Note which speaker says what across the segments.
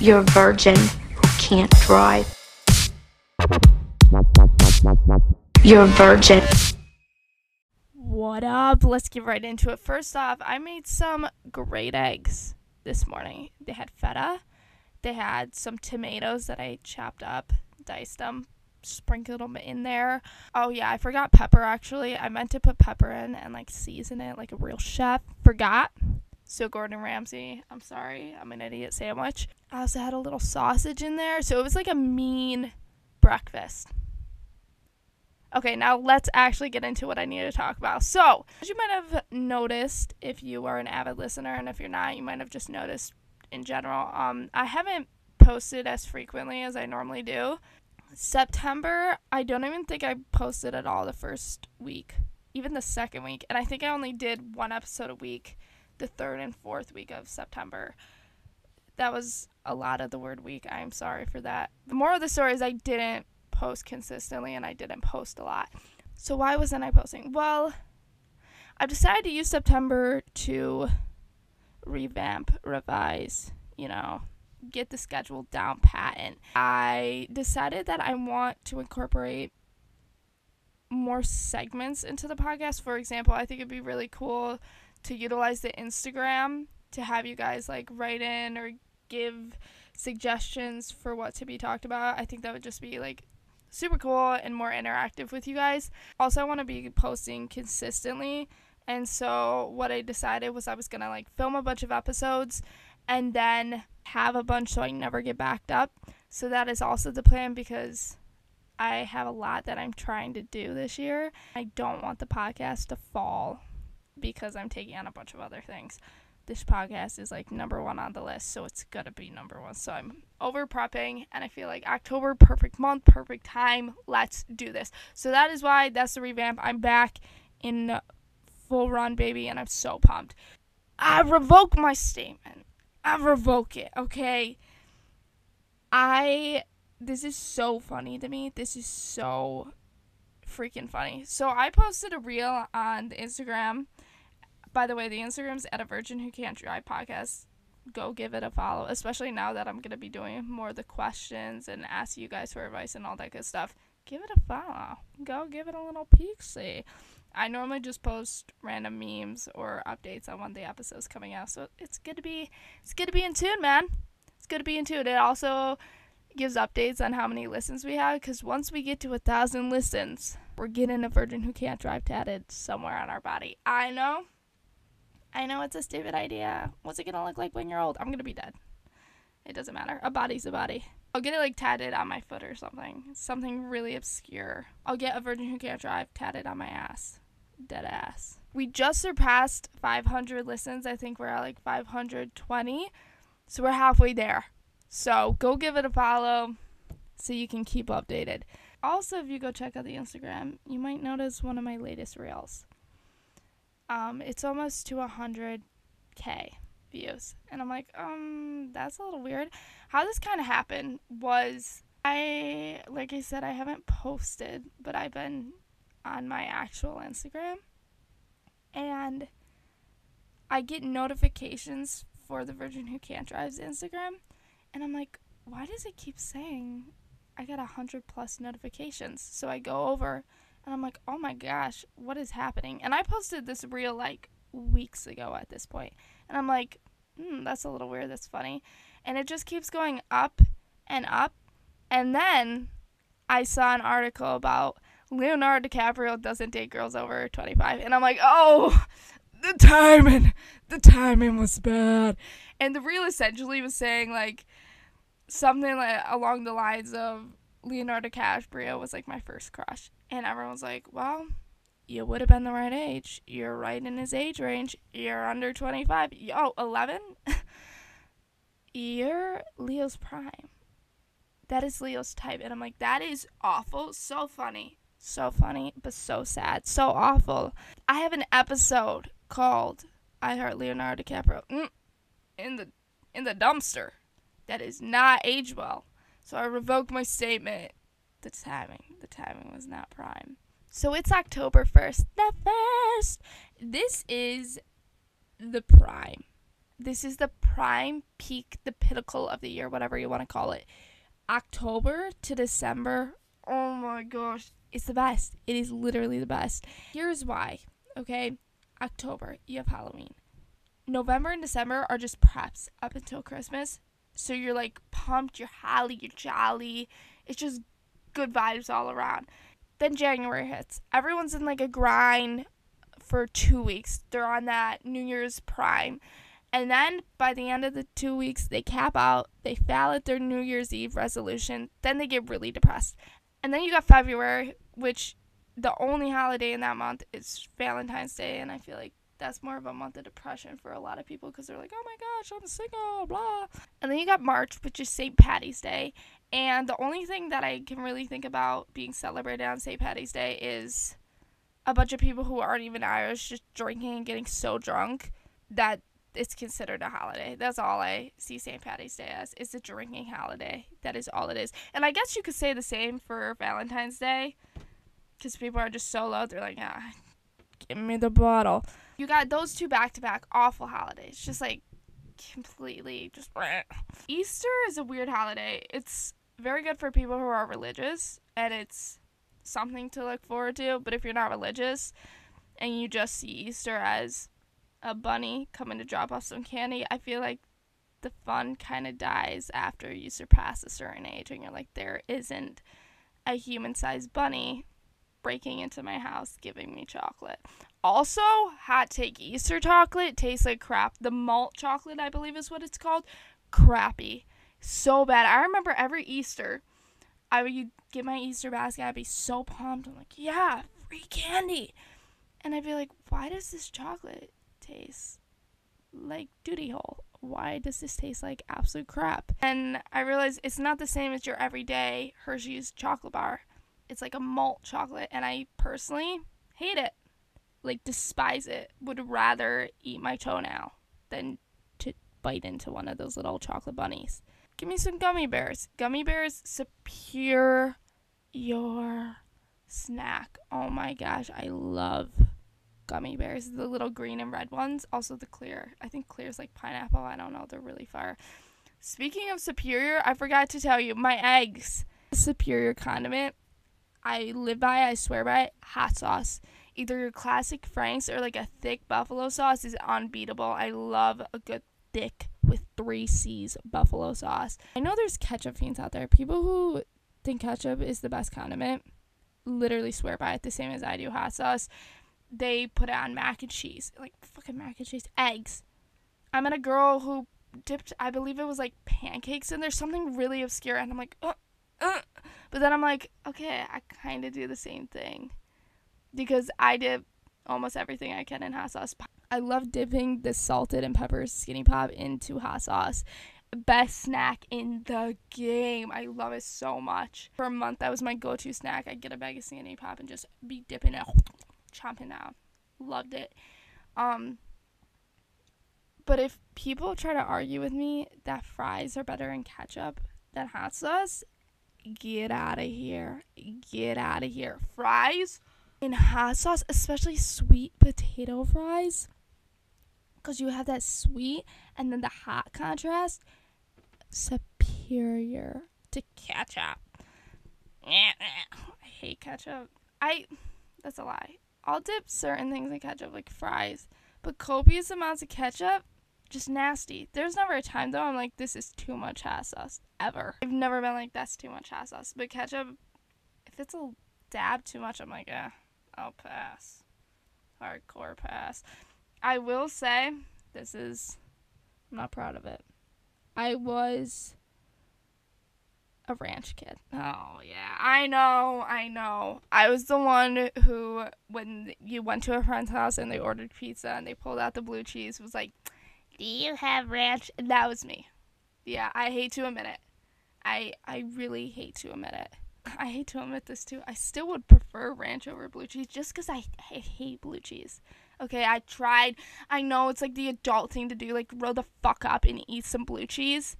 Speaker 1: You're virgin who can't drive. You're virgin.
Speaker 2: What up? Let's get right into it. First off, I made some great eggs this morning. They had feta, they had some tomatoes that I chopped up, diced them, sprinkled them in there. Oh, yeah, I forgot pepper actually. I meant to put pepper in and like season it like a real chef. Forgot. So, Gordon Ramsay, I'm sorry, I'm an idiot sandwich. I also had a little sausage in there. So, it was like a mean breakfast. Okay, now let's actually get into what I need to talk about. So, as you might have noticed, if you are an avid listener, and if you're not, you might have just noticed in general, um, I haven't posted as frequently as I normally do. September, I don't even think I posted at all the first week, even the second week, and I think I only did one episode a week the third and fourth week of September. That was a lot of the word week. I'm sorry for that. The moral of the story is I didn't post consistently and I didn't post a lot. So why wasn't I posting? Well, I've decided to use September to revamp, revise, you know, get the schedule down pat. And I decided that I want to incorporate more segments into the podcast. For example, I think it'd be really cool to utilize the Instagram to have you guys like write in or give suggestions for what to be talked about. I think that would just be like super cool and more interactive with you guys. Also, I want to be posting consistently. And so, what I decided was I was going to like film a bunch of episodes and then have a bunch so I never get backed up. So, that is also the plan because I have a lot that I'm trying to do this year. I don't want the podcast to fall because I'm taking on a bunch of other things this podcast is like number one on the list, so it's gonna be number one. So I'm over prepping, and I feel like October, perfect month, perfect time. Let's do this. So that is why that's the revamp. I'm back in full run, baby, and I'm so pumped. I revoke my statement. I revoke it, okay? I. This is so funny to me. This is so freaking funny. So I posted a reel on the Instagram by the way, the Instagram's at a virgin who can't drive podcast. Go give it a follow, especially now that I'm gonna be doing more of the questions and ask you guys for advice and all that good stuff. Give it a follow. Go give it a little peek see. I normally just post random memes or updates on when the episode's coming out, so it's good to be it's good to be in tune, man. It's good to be in tune. It also gives updates on how many listens we have because once we get to a thousand listens, we're getting a virgin who can't drive tatted somewhere on our body. I know I know it's a stupid idea. What's it gonna look like when you're old? I'm gonna be dead. It doesn't matter. A body's a body. I'll get it like tatted on my foot or something. Something really obscure. I'll get a virgin who can't drive tatted on my ass. Dead ass. We just surpassed 500 listens. I think we're at like 520. So we're halfway there. So go give it a follow so you can keep updated. Also, if you go check out the Instagram, you might notice one of my latest reels um, it's almost to 100k views. And I'm like, um, that's a little weird. How this kind of happened was I, like I said, I haven't posted, but I've been on my actual Instagram. And I get notifications for the Virgin Who Can't Drive's Instagram. And I'm like, why does it keep saying I got a 100 plus notifications? So I go over and I'm like, oh my gosh, what is happening? And I posted this reel like weeks ago at this point. And I'm like, hmm, that's a little weird. That's funny. And it just keeps going up and up. And then I saw an article about Leonardo DiCaprio doesn't date girls over 25. And I'm like, oh, the timing, the timing was bad. And the reel essentially was saying like something like along the lines of Leonardo DiCaprio was like my first crush. And everyone was like, well, you would have been the right age. You're right in his age range. You're under 25. Oh, 11? You're Leo's prime. That is Leo's type. And I'm like, that is awful. So funny. So funny, but so sad. So awful. I have an episode called I Heart Leonardo DiCaprio mm, in the in the dumpster. That is not age well. So I revoke my statement. The timing, the timing was not prime. So it's October 1st. The first. This is the prime. this is the prime peak, the pinnacle of the year, whatever you want to call it. October to December. Oh my gosh, it's the best. It is literally the best. Here's why. Okay, October, you have Halloween. November and December are just preps up until Christmas. So you're like pumped, you're happy, you're jolly. It's just good vibes all around. Then January hits. Everyone's in like a grind for two weeks. They're on that New Year's prime. And then by the end of the two weeks, they cap out, they fail at their New Year's Eve resolution, then they get really depressed. And then you got February, which the only holiday in that month is Valentine's Day. And I feel like that's more of a month of depression for a lot of people because they're like, oh my gosh, I'm single, blah. And then you got March, which is St. Patty's Day. And the only thing that I can really think about being celebrated on St. Patty's Day is a bunch of people who aren't even Irish just drinking and getting so drunk that it's considered a holiday. That's all I see St. Patty's Day as. It's a drinking holiday. That is all it is. And I guess you could say the same for Valentine's Day because people are just so low. They're like, ah, give me the bottle. You got those two back to back awful holidays. Just like completely just. Easter is a weird holiday. It's very good for people who are religious and it's something to look forward to. But if you're not religious and you just see Easter as a bunny coming to drop off some candy, I feel like the fun kind of dies after you surpass a certain age and you're like, there isn't a human sized bunny breaking into my house giving me chocolate. Also, hot take Easter chocolate tastes like crap. The malt chocolate, I believe is what it's called, crappy. So bad. I remember every Easter, I would get my Easter basket. I'd be so pumped. I'm like, yeah, free candy. And I'd be like, why does this chocolate taste like duty hole? Why does this taste like absolute crap? And I realized it's not the same as your everyday Hershey's chocolate bar. It's like a malt chocolate, and I personally hate it. Like, despise it. Would rather eat my toenail than to bite into one of those little chocolate bunnies. Give me some gummy bears. Gummy bears superior your snack. Oh my gosh, I love gummy bears. The little green and red ones. Also the clear. I think clear is like pineapple. I don't know. They're really far. Speaking of superior, I forgot to tell you my eggs. Superior condiment. I live by, I swear by it, hot sauce. Either your classic Frank's or like a thick buffalo sauce is unbeatable. I love a good thick with three C's buffalo sauce. I know there's ketchup fiends out there. People who think ketchup is the best condiment literally swear by it the same as I do hot sauce. They put it on mac and cheese. Like fucking mac and cheese. Eggs. I met a girl who dipped I believe it was like pancakes and there's something really obscure and I'm like, uh, uh. but then I'm like, okay, I kind of do the same thing because I dip almost everything I can in hot sauce. I love dipping the salted and pepper skinny pop into hot sauce. Best snack in the game. I love it so much. For a month, that was my go to snack. I'd get a bag of skinny pop and just be dipping it, chomping down. Loved it. Um, but if people try to argue with me that fries are better in ketchup than hot sauce, get out of here. Get out of here. Fries in hot sauce, especially sweet potato fries, because you have that sweet and then the hot contrast, superior to ketchup. I hate ketchup. I, that's a lie. I'll dip certain things in ketchup, like fries, but copious amounts of ketchup, just nasty. There's never a time though I'm like, this is too much hot sauce ever. I've never been like, that's too much hot sauce. But ketchup, if it's a dab too much, I'm like, eh. I'll pass. Hardcore pass. I will say, this is, I'm not proud of it. I was a ranch kid. Oh, yeah. I know, I know. I was the one who, when you went to a friend's house and they ordered pizza and they pulled out the blue cheese, was like, Do you have ranch? And that was me. Yeah, I hate to admit it. I I really hate to admit it. I hate to admit this too. I still would prefer ranch over blue cheese just because I, I hate blue cheese. Okay, I tried. I know it's like the adult thing to do, like grow the fuck up and eat some blue cheese.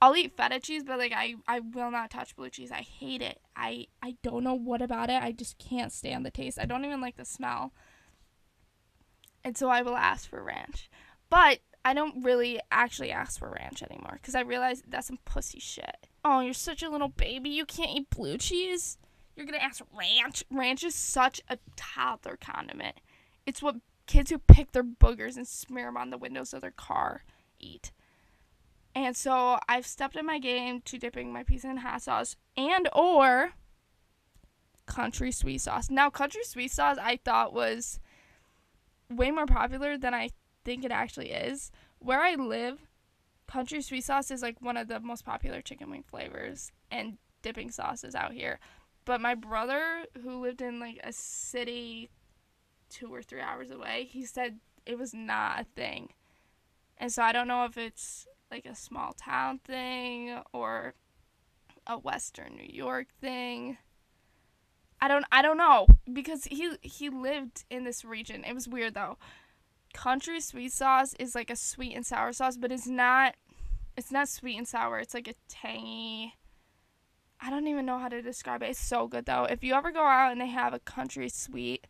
Speaker 2: I'll eat feta cheese, but like I, I will not touch blue cheese. I hate it. I I don't know what about it. I just can't stand the taste. I don't even like the smell. And so I will ask for ranch. But I don't really actually ask for ranch anymore because I realize that's some pussy shit. Oh, you're such a little baby. You can't eat blue cheese. You're gonna ask ranch. Ranch is such a toddler condiment. It's what kids who pick their boogers and smear them on the windows of their car eat. And so I've stepped in my game to dipping my pizza in hot sauce and or country sweet sauce. Now country sweet sauce I thought was way more popular than I think it actually is. Where I live, country sweet sauce is like one of the most popular chicken wing flavors and dipping sauces out here. But my brother, who lived in like a city two or three hours away, he said it was not a thing. And so I don't know if it's like a small town thing or a western New York thing. I don't I don't know because he he lived in this region. It was weird though. Country sweet sauce is like a sweet and sour sauce, but it's not it's not sweet and sour. It's like a tangy I don't even know how to describe it. It's so good though. If you ever go out and they have a country sweet,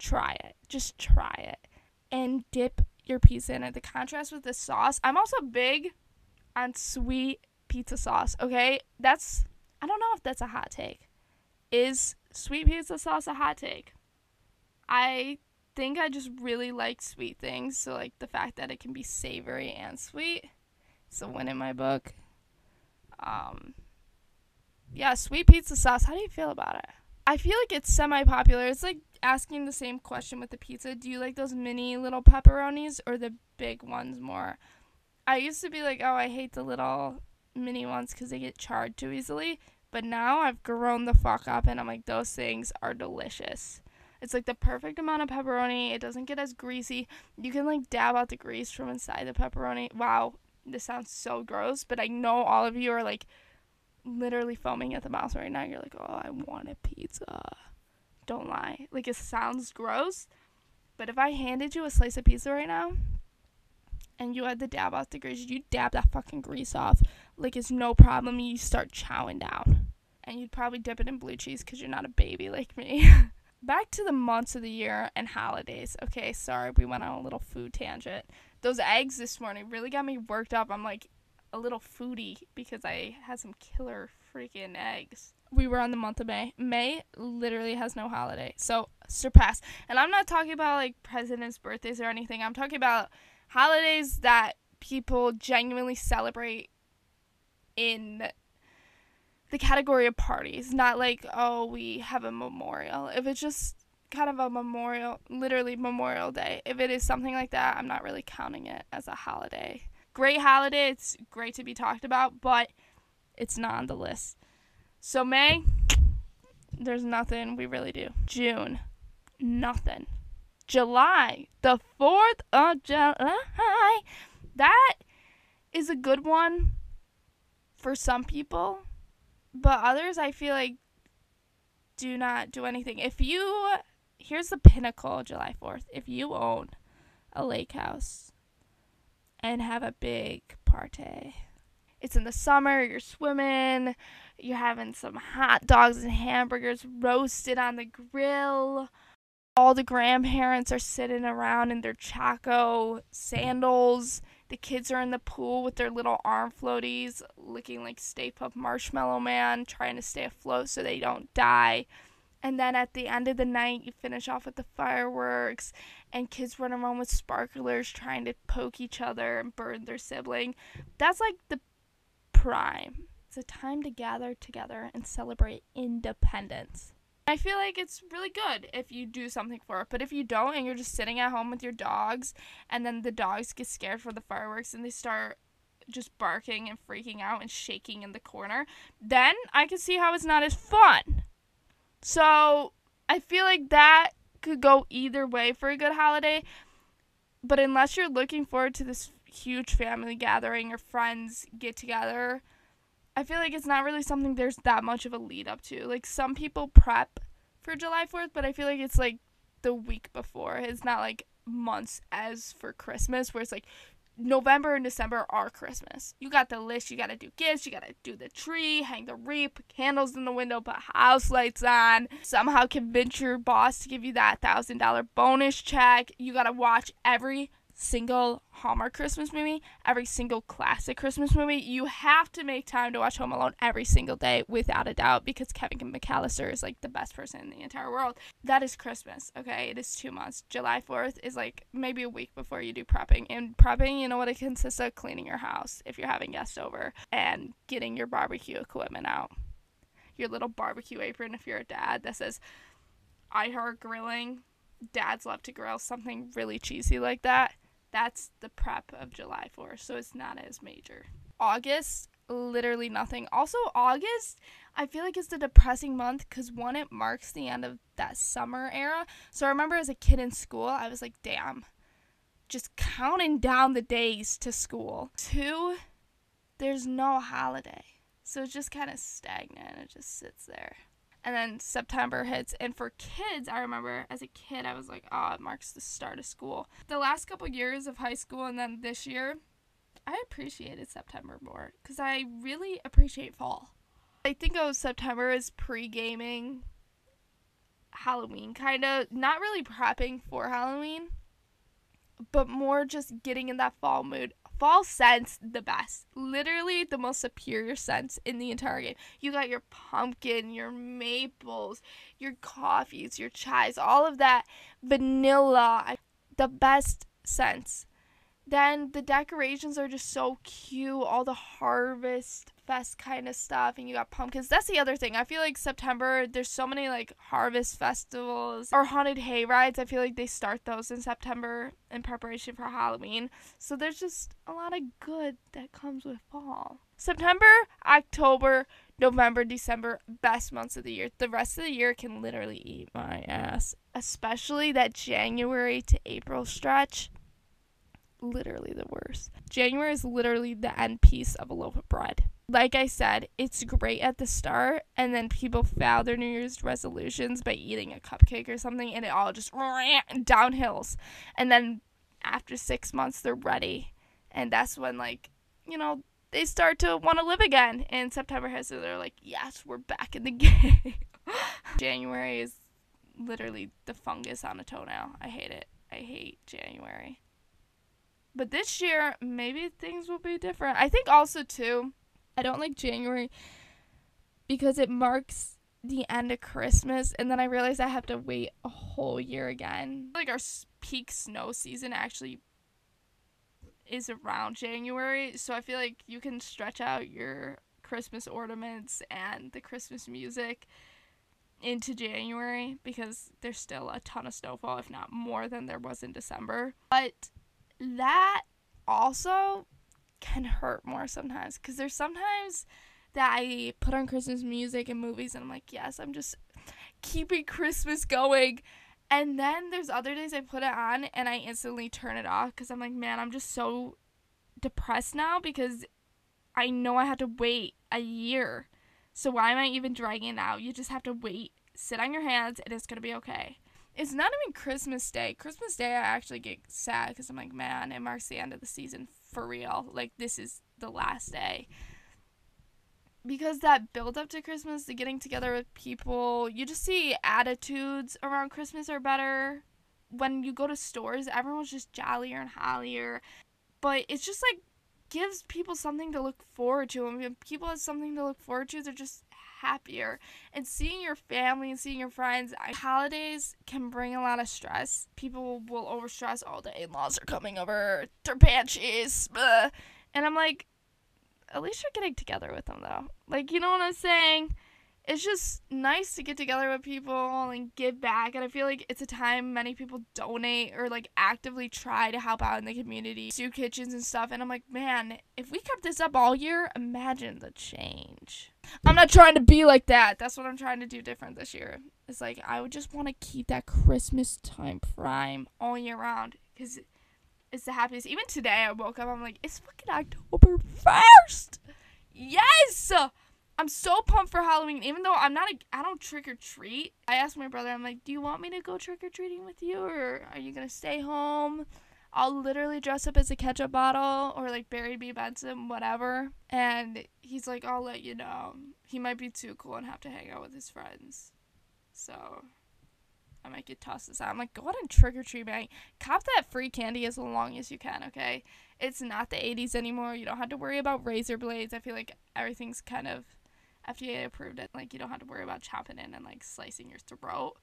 Speaker 2: try it. Just try it. And dip your pizza in it. The contrast with the sauce. I'm also big on sweet pizza sauce, okay? That's I don't know if that's a hot take. Is sweet pizza sauce a hot take? I think I just really like sweet things, so like the fact that it can be savory and sweet, it's a win in my book. Um yeah, sweet pizza sauce. How do you feel about it? I feel like it's semi popular. It's like asking the same question with the pizza. Do you like those mini little pepperonis or the big ones more? I used to be like, oh, I hate the little mini ones because they get charred too easily. But now I've grown the fuck up and I'm like, those things are delicious. It's like the perfect amount of pepperoni. It doesn't get as greasy. You can like dab out the grease from inside the pepperoni. Wow, this sounds so gross, but I know all of you are like, literally foaming at the mouth right now. You're like, oh, I want a pizza. Don't lie. Like, it sounds gross, but if I handed you a slice of pizza right now and you had to dab off the grease, you dab that fucking grease off like it's no problem. You start chowing down. And you'd probably dip it in blue cheese because you're not a baby like me. Back to the months of the year and holidays. Okay, sorry, we went on a little food tangent. Those eggs this morning really got me worked up. I'm like, a little foodie because I had some killer freaking eggs. We were on the month of May. May literally has no holiday. So surpass. And I'm not talking about like presidents' birthdays or anything. I'm talking about holidays that people genuinely celebrate in the category of parties. Not like, oh, we have a memorial. If it's just kind of a memorial, literally Memorial Day, if it is something like that, I'm not really counting it as a holiday great holiday. It's great to be talked about, but it's not on the list. So May, there's nothing we really do. June, nothing. July, the 4th of July. That is a good one for some people, but others I feel like do not do anything. If you, here's the pinnacle July 4th. If you own a lake house and have a big party. It's in the summer, you're swimming, you're having some hot dogs and hamburgers roasted on the grill. All the grandparents are sitting around in their Chaco sandals. The kids are in the pool with their little arm floaties, looking like Stay Puft Marshmallow Man, trying to stay afloat so they don't die. And then at the end of the night, you finish off with the fireworks, and kids run around with sparklers trying to poke each other and burn their sibling. That's like the prime. It's a time to gather together and celebrate independence. I feel like it's really good if you do something for it. But if you don't and you're just sitting at home with your dogs and then the dogs get scared for the fireworks and they start just barking and freaking out and shaking in the corner, then I can see how it's not as fun. So I feel like that could go either way for a good holiday. But unless you're looking forward to this huge family gathering or friends get together, I feel like it's not really something there's that much of a lead up to. Like some people prep for July 4th, but I feel like it's like the week before. It's not like months as for Christmas where it's like November and December are Christmas. You got the list. You got to do gifts. You got to do the tree, hang the wreath, candles in the window, put house lights on. Somehow convince your boss to give you that thousand dollar bonus check. You got to watch every single Hallmark Christmas movie, every single classic Christmas movie. You have to make time to watch Home Alone every single day, without a doubt, because Kevin McAllister is like the best person in the entire world. That is Christmas, okay? It is two months. July 4th is like maybe a week before you do prepping. And prepping, you know what it consists of? Cleaning your house if you're having guests over and getting your barbecue equipment out. Your little barbecue apron if you're a dad that says, I heart grilling. Dads love to grill something really cheesy like that that's the prep of July 4th, so it's not as major. August, literally nothing. Also, August, I feel like it's a depressing month because one, it marks the end of that summer era. So I remember as a kid in school, I was like, damn, just counting down the days to school. Two, there's no holiday. So it's just kind of stagnant. It just sits there and then September hits. And for kids, I remember as a kid, I was like, oh, it marks the start of school. The last couple years of high school and then this year, I appreciated September more because I really appreciate fall. I think of September as pre gaming, Halloween kind of, not really prepping for Halloween, but more just getting in that fall mood fall scents the best. Literally the most superior scents in the entire game. You got your pumpkin, your maples, your coffees, your chais, all of that vanilla. The best scents. Then the decorations are just so cute. All the harvest fest kind of stuff and you got pumpkins. That's the other thing. I feel like September there's so many like harvest festivals or haunted hay rides. I feel like they start those in September in preparation for Halloween. So there's just a lot of good that comes with fall. September, October, November, December, best months of the year. The rest of the year can literally eat my ass, especially that January to April stretch literally the worst. January is literally the end piece of a loaf of bread like I said, it's great at the start, and then people fail their New Year's resolutions by eating a cupcake or something, and it all just downhills. And then after six months, they're ready, and that's when like you know they start to want to live again. And September has they're like, yes, we're back in the game. January is literally the fungus on a toenail. I hate it. I hate January. But this year, maybe things will be different. I think also too I don't like January because it marks the end of Christmas, and then I realize I have to wait a whole year again. Like our peak snow season actually is around January, so I feel like you can stretch out your Christmas ornaments and the Christmas music into January because there's still a ton of snowfall, if not more than there was in December. But that also can hurt more sometimes because there's sometimes that I put on Christmas music and movies and I'm like, yes, I'm just keeping Christmas going. And then there's other days I put it on and I instantly turn it off because I'm like, man, I'm just so depressed now because I know I have to wait a year. So why am I even dragging it out? You just have to wait, sit on your hands, and it's gonna be okay. It's not even Christmas Day. Christmas Day, I actually get sad because I'm like, man, it marks the end of the season for real. Like this is the last day. Because that build up to Christmas, the getting together with people, you just see attitudes around Christmas are better. When you go to stores, everyone's just jollier and hollier. But it's just like gives people something to look forward to. And when people have something to look forward to, they're just happier. And seeing your family and seeing your friends, holidays can bring a lot of stress. People will overstress. all the in-laws are coming over. They're banshees. And I'm like, at least you're getting together with them though. Like, you know what I'm saying? it's just nice to get together with people and give back. And I feel like it's a time many people donate or like actively try to help out in the community, do kitchens and stuff. And I'm like, man, if we kept this up all year, imagine the change. I'm not trying to be like that. That's what I'm trying to do different this year. It's like I would just want to keep that Christmas time prime all year round because it's the happiest. Even today, I woke up, I'm like, it's fucking October 1st. Yes! I'm so pumped for Halloween. Even though I'm not a, I don't trick or treat. I asked my brother, I'm like, do you want me to go trick or treating with you, or are you gonna stay home? I'll literally dress up as a ketchup bottle or like Barry B. Benson, whatever. And he's like, I'll let you know. He might be too cool and have to hang out with his friends. So I might get tossed this out. I'm like, go out and trick or treat, man. Cop that free candy as long as you can, okay? It's not the 80s anymore. You don't have to worry about razor blades. I feel like everything's kind of FDA approved it. Like, you don't have to worry about chopping in and, like, slicing your throat.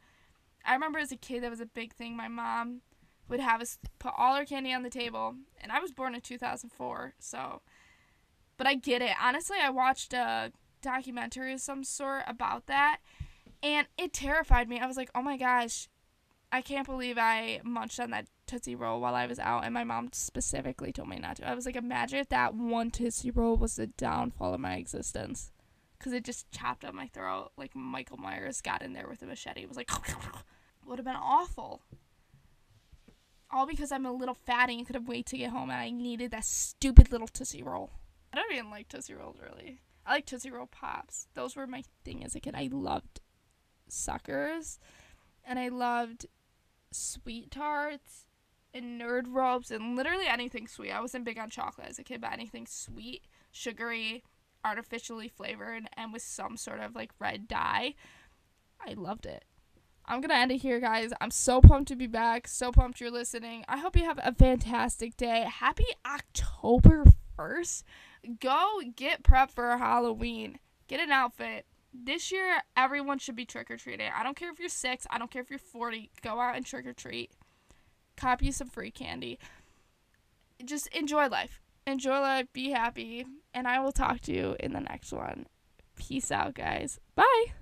Speaker 2: I remember as a kid, that was a big thing. My mom would have us put all our candy on the table, and I was born in 2004, so. But I get it. Honestly, I watched a documentary of some sort about that, and it terrified me. I was like, oh my gosh, I can't believe I munched on that Tootsie Roll while I was out, and my mom specifically told me not to. I was like, imagine if that one Tootsie Roll was the downfall of my existence. Because it just chopped up my throat like Michael Myers got in there with a machete. It was like, would have been awful. All because I'm a little fatty and couldn't wait to get home and I needed that stupid little Tootsie Roll. I don't even like Tootsie Rolls really. I like Tootsie Roll Pops. Those were my thing as a kid. I loved suckers and I loved sweet tarts and nerd ropes and literally anything sweet. I wasn't big on chocolate as a kid, but anything sweet, sugary, artificially flavored, and with some sort of like red dye. I loved it. I'm gonna end it here, guys. I'm so pumped to be back. So pumped you're listening. I hope you have a fantastic day. Happy October 1st. Go get prep for Halloween. Get an outfit. This year, everyone should be trick or treating. I don't care if you're six, I don't care if you're 40. Go out and trick or treat. Copy some free candy. Just enjoy life. Enjoy life. Be happy. And I will talk to you in the next one. Peace out, guys. Bye.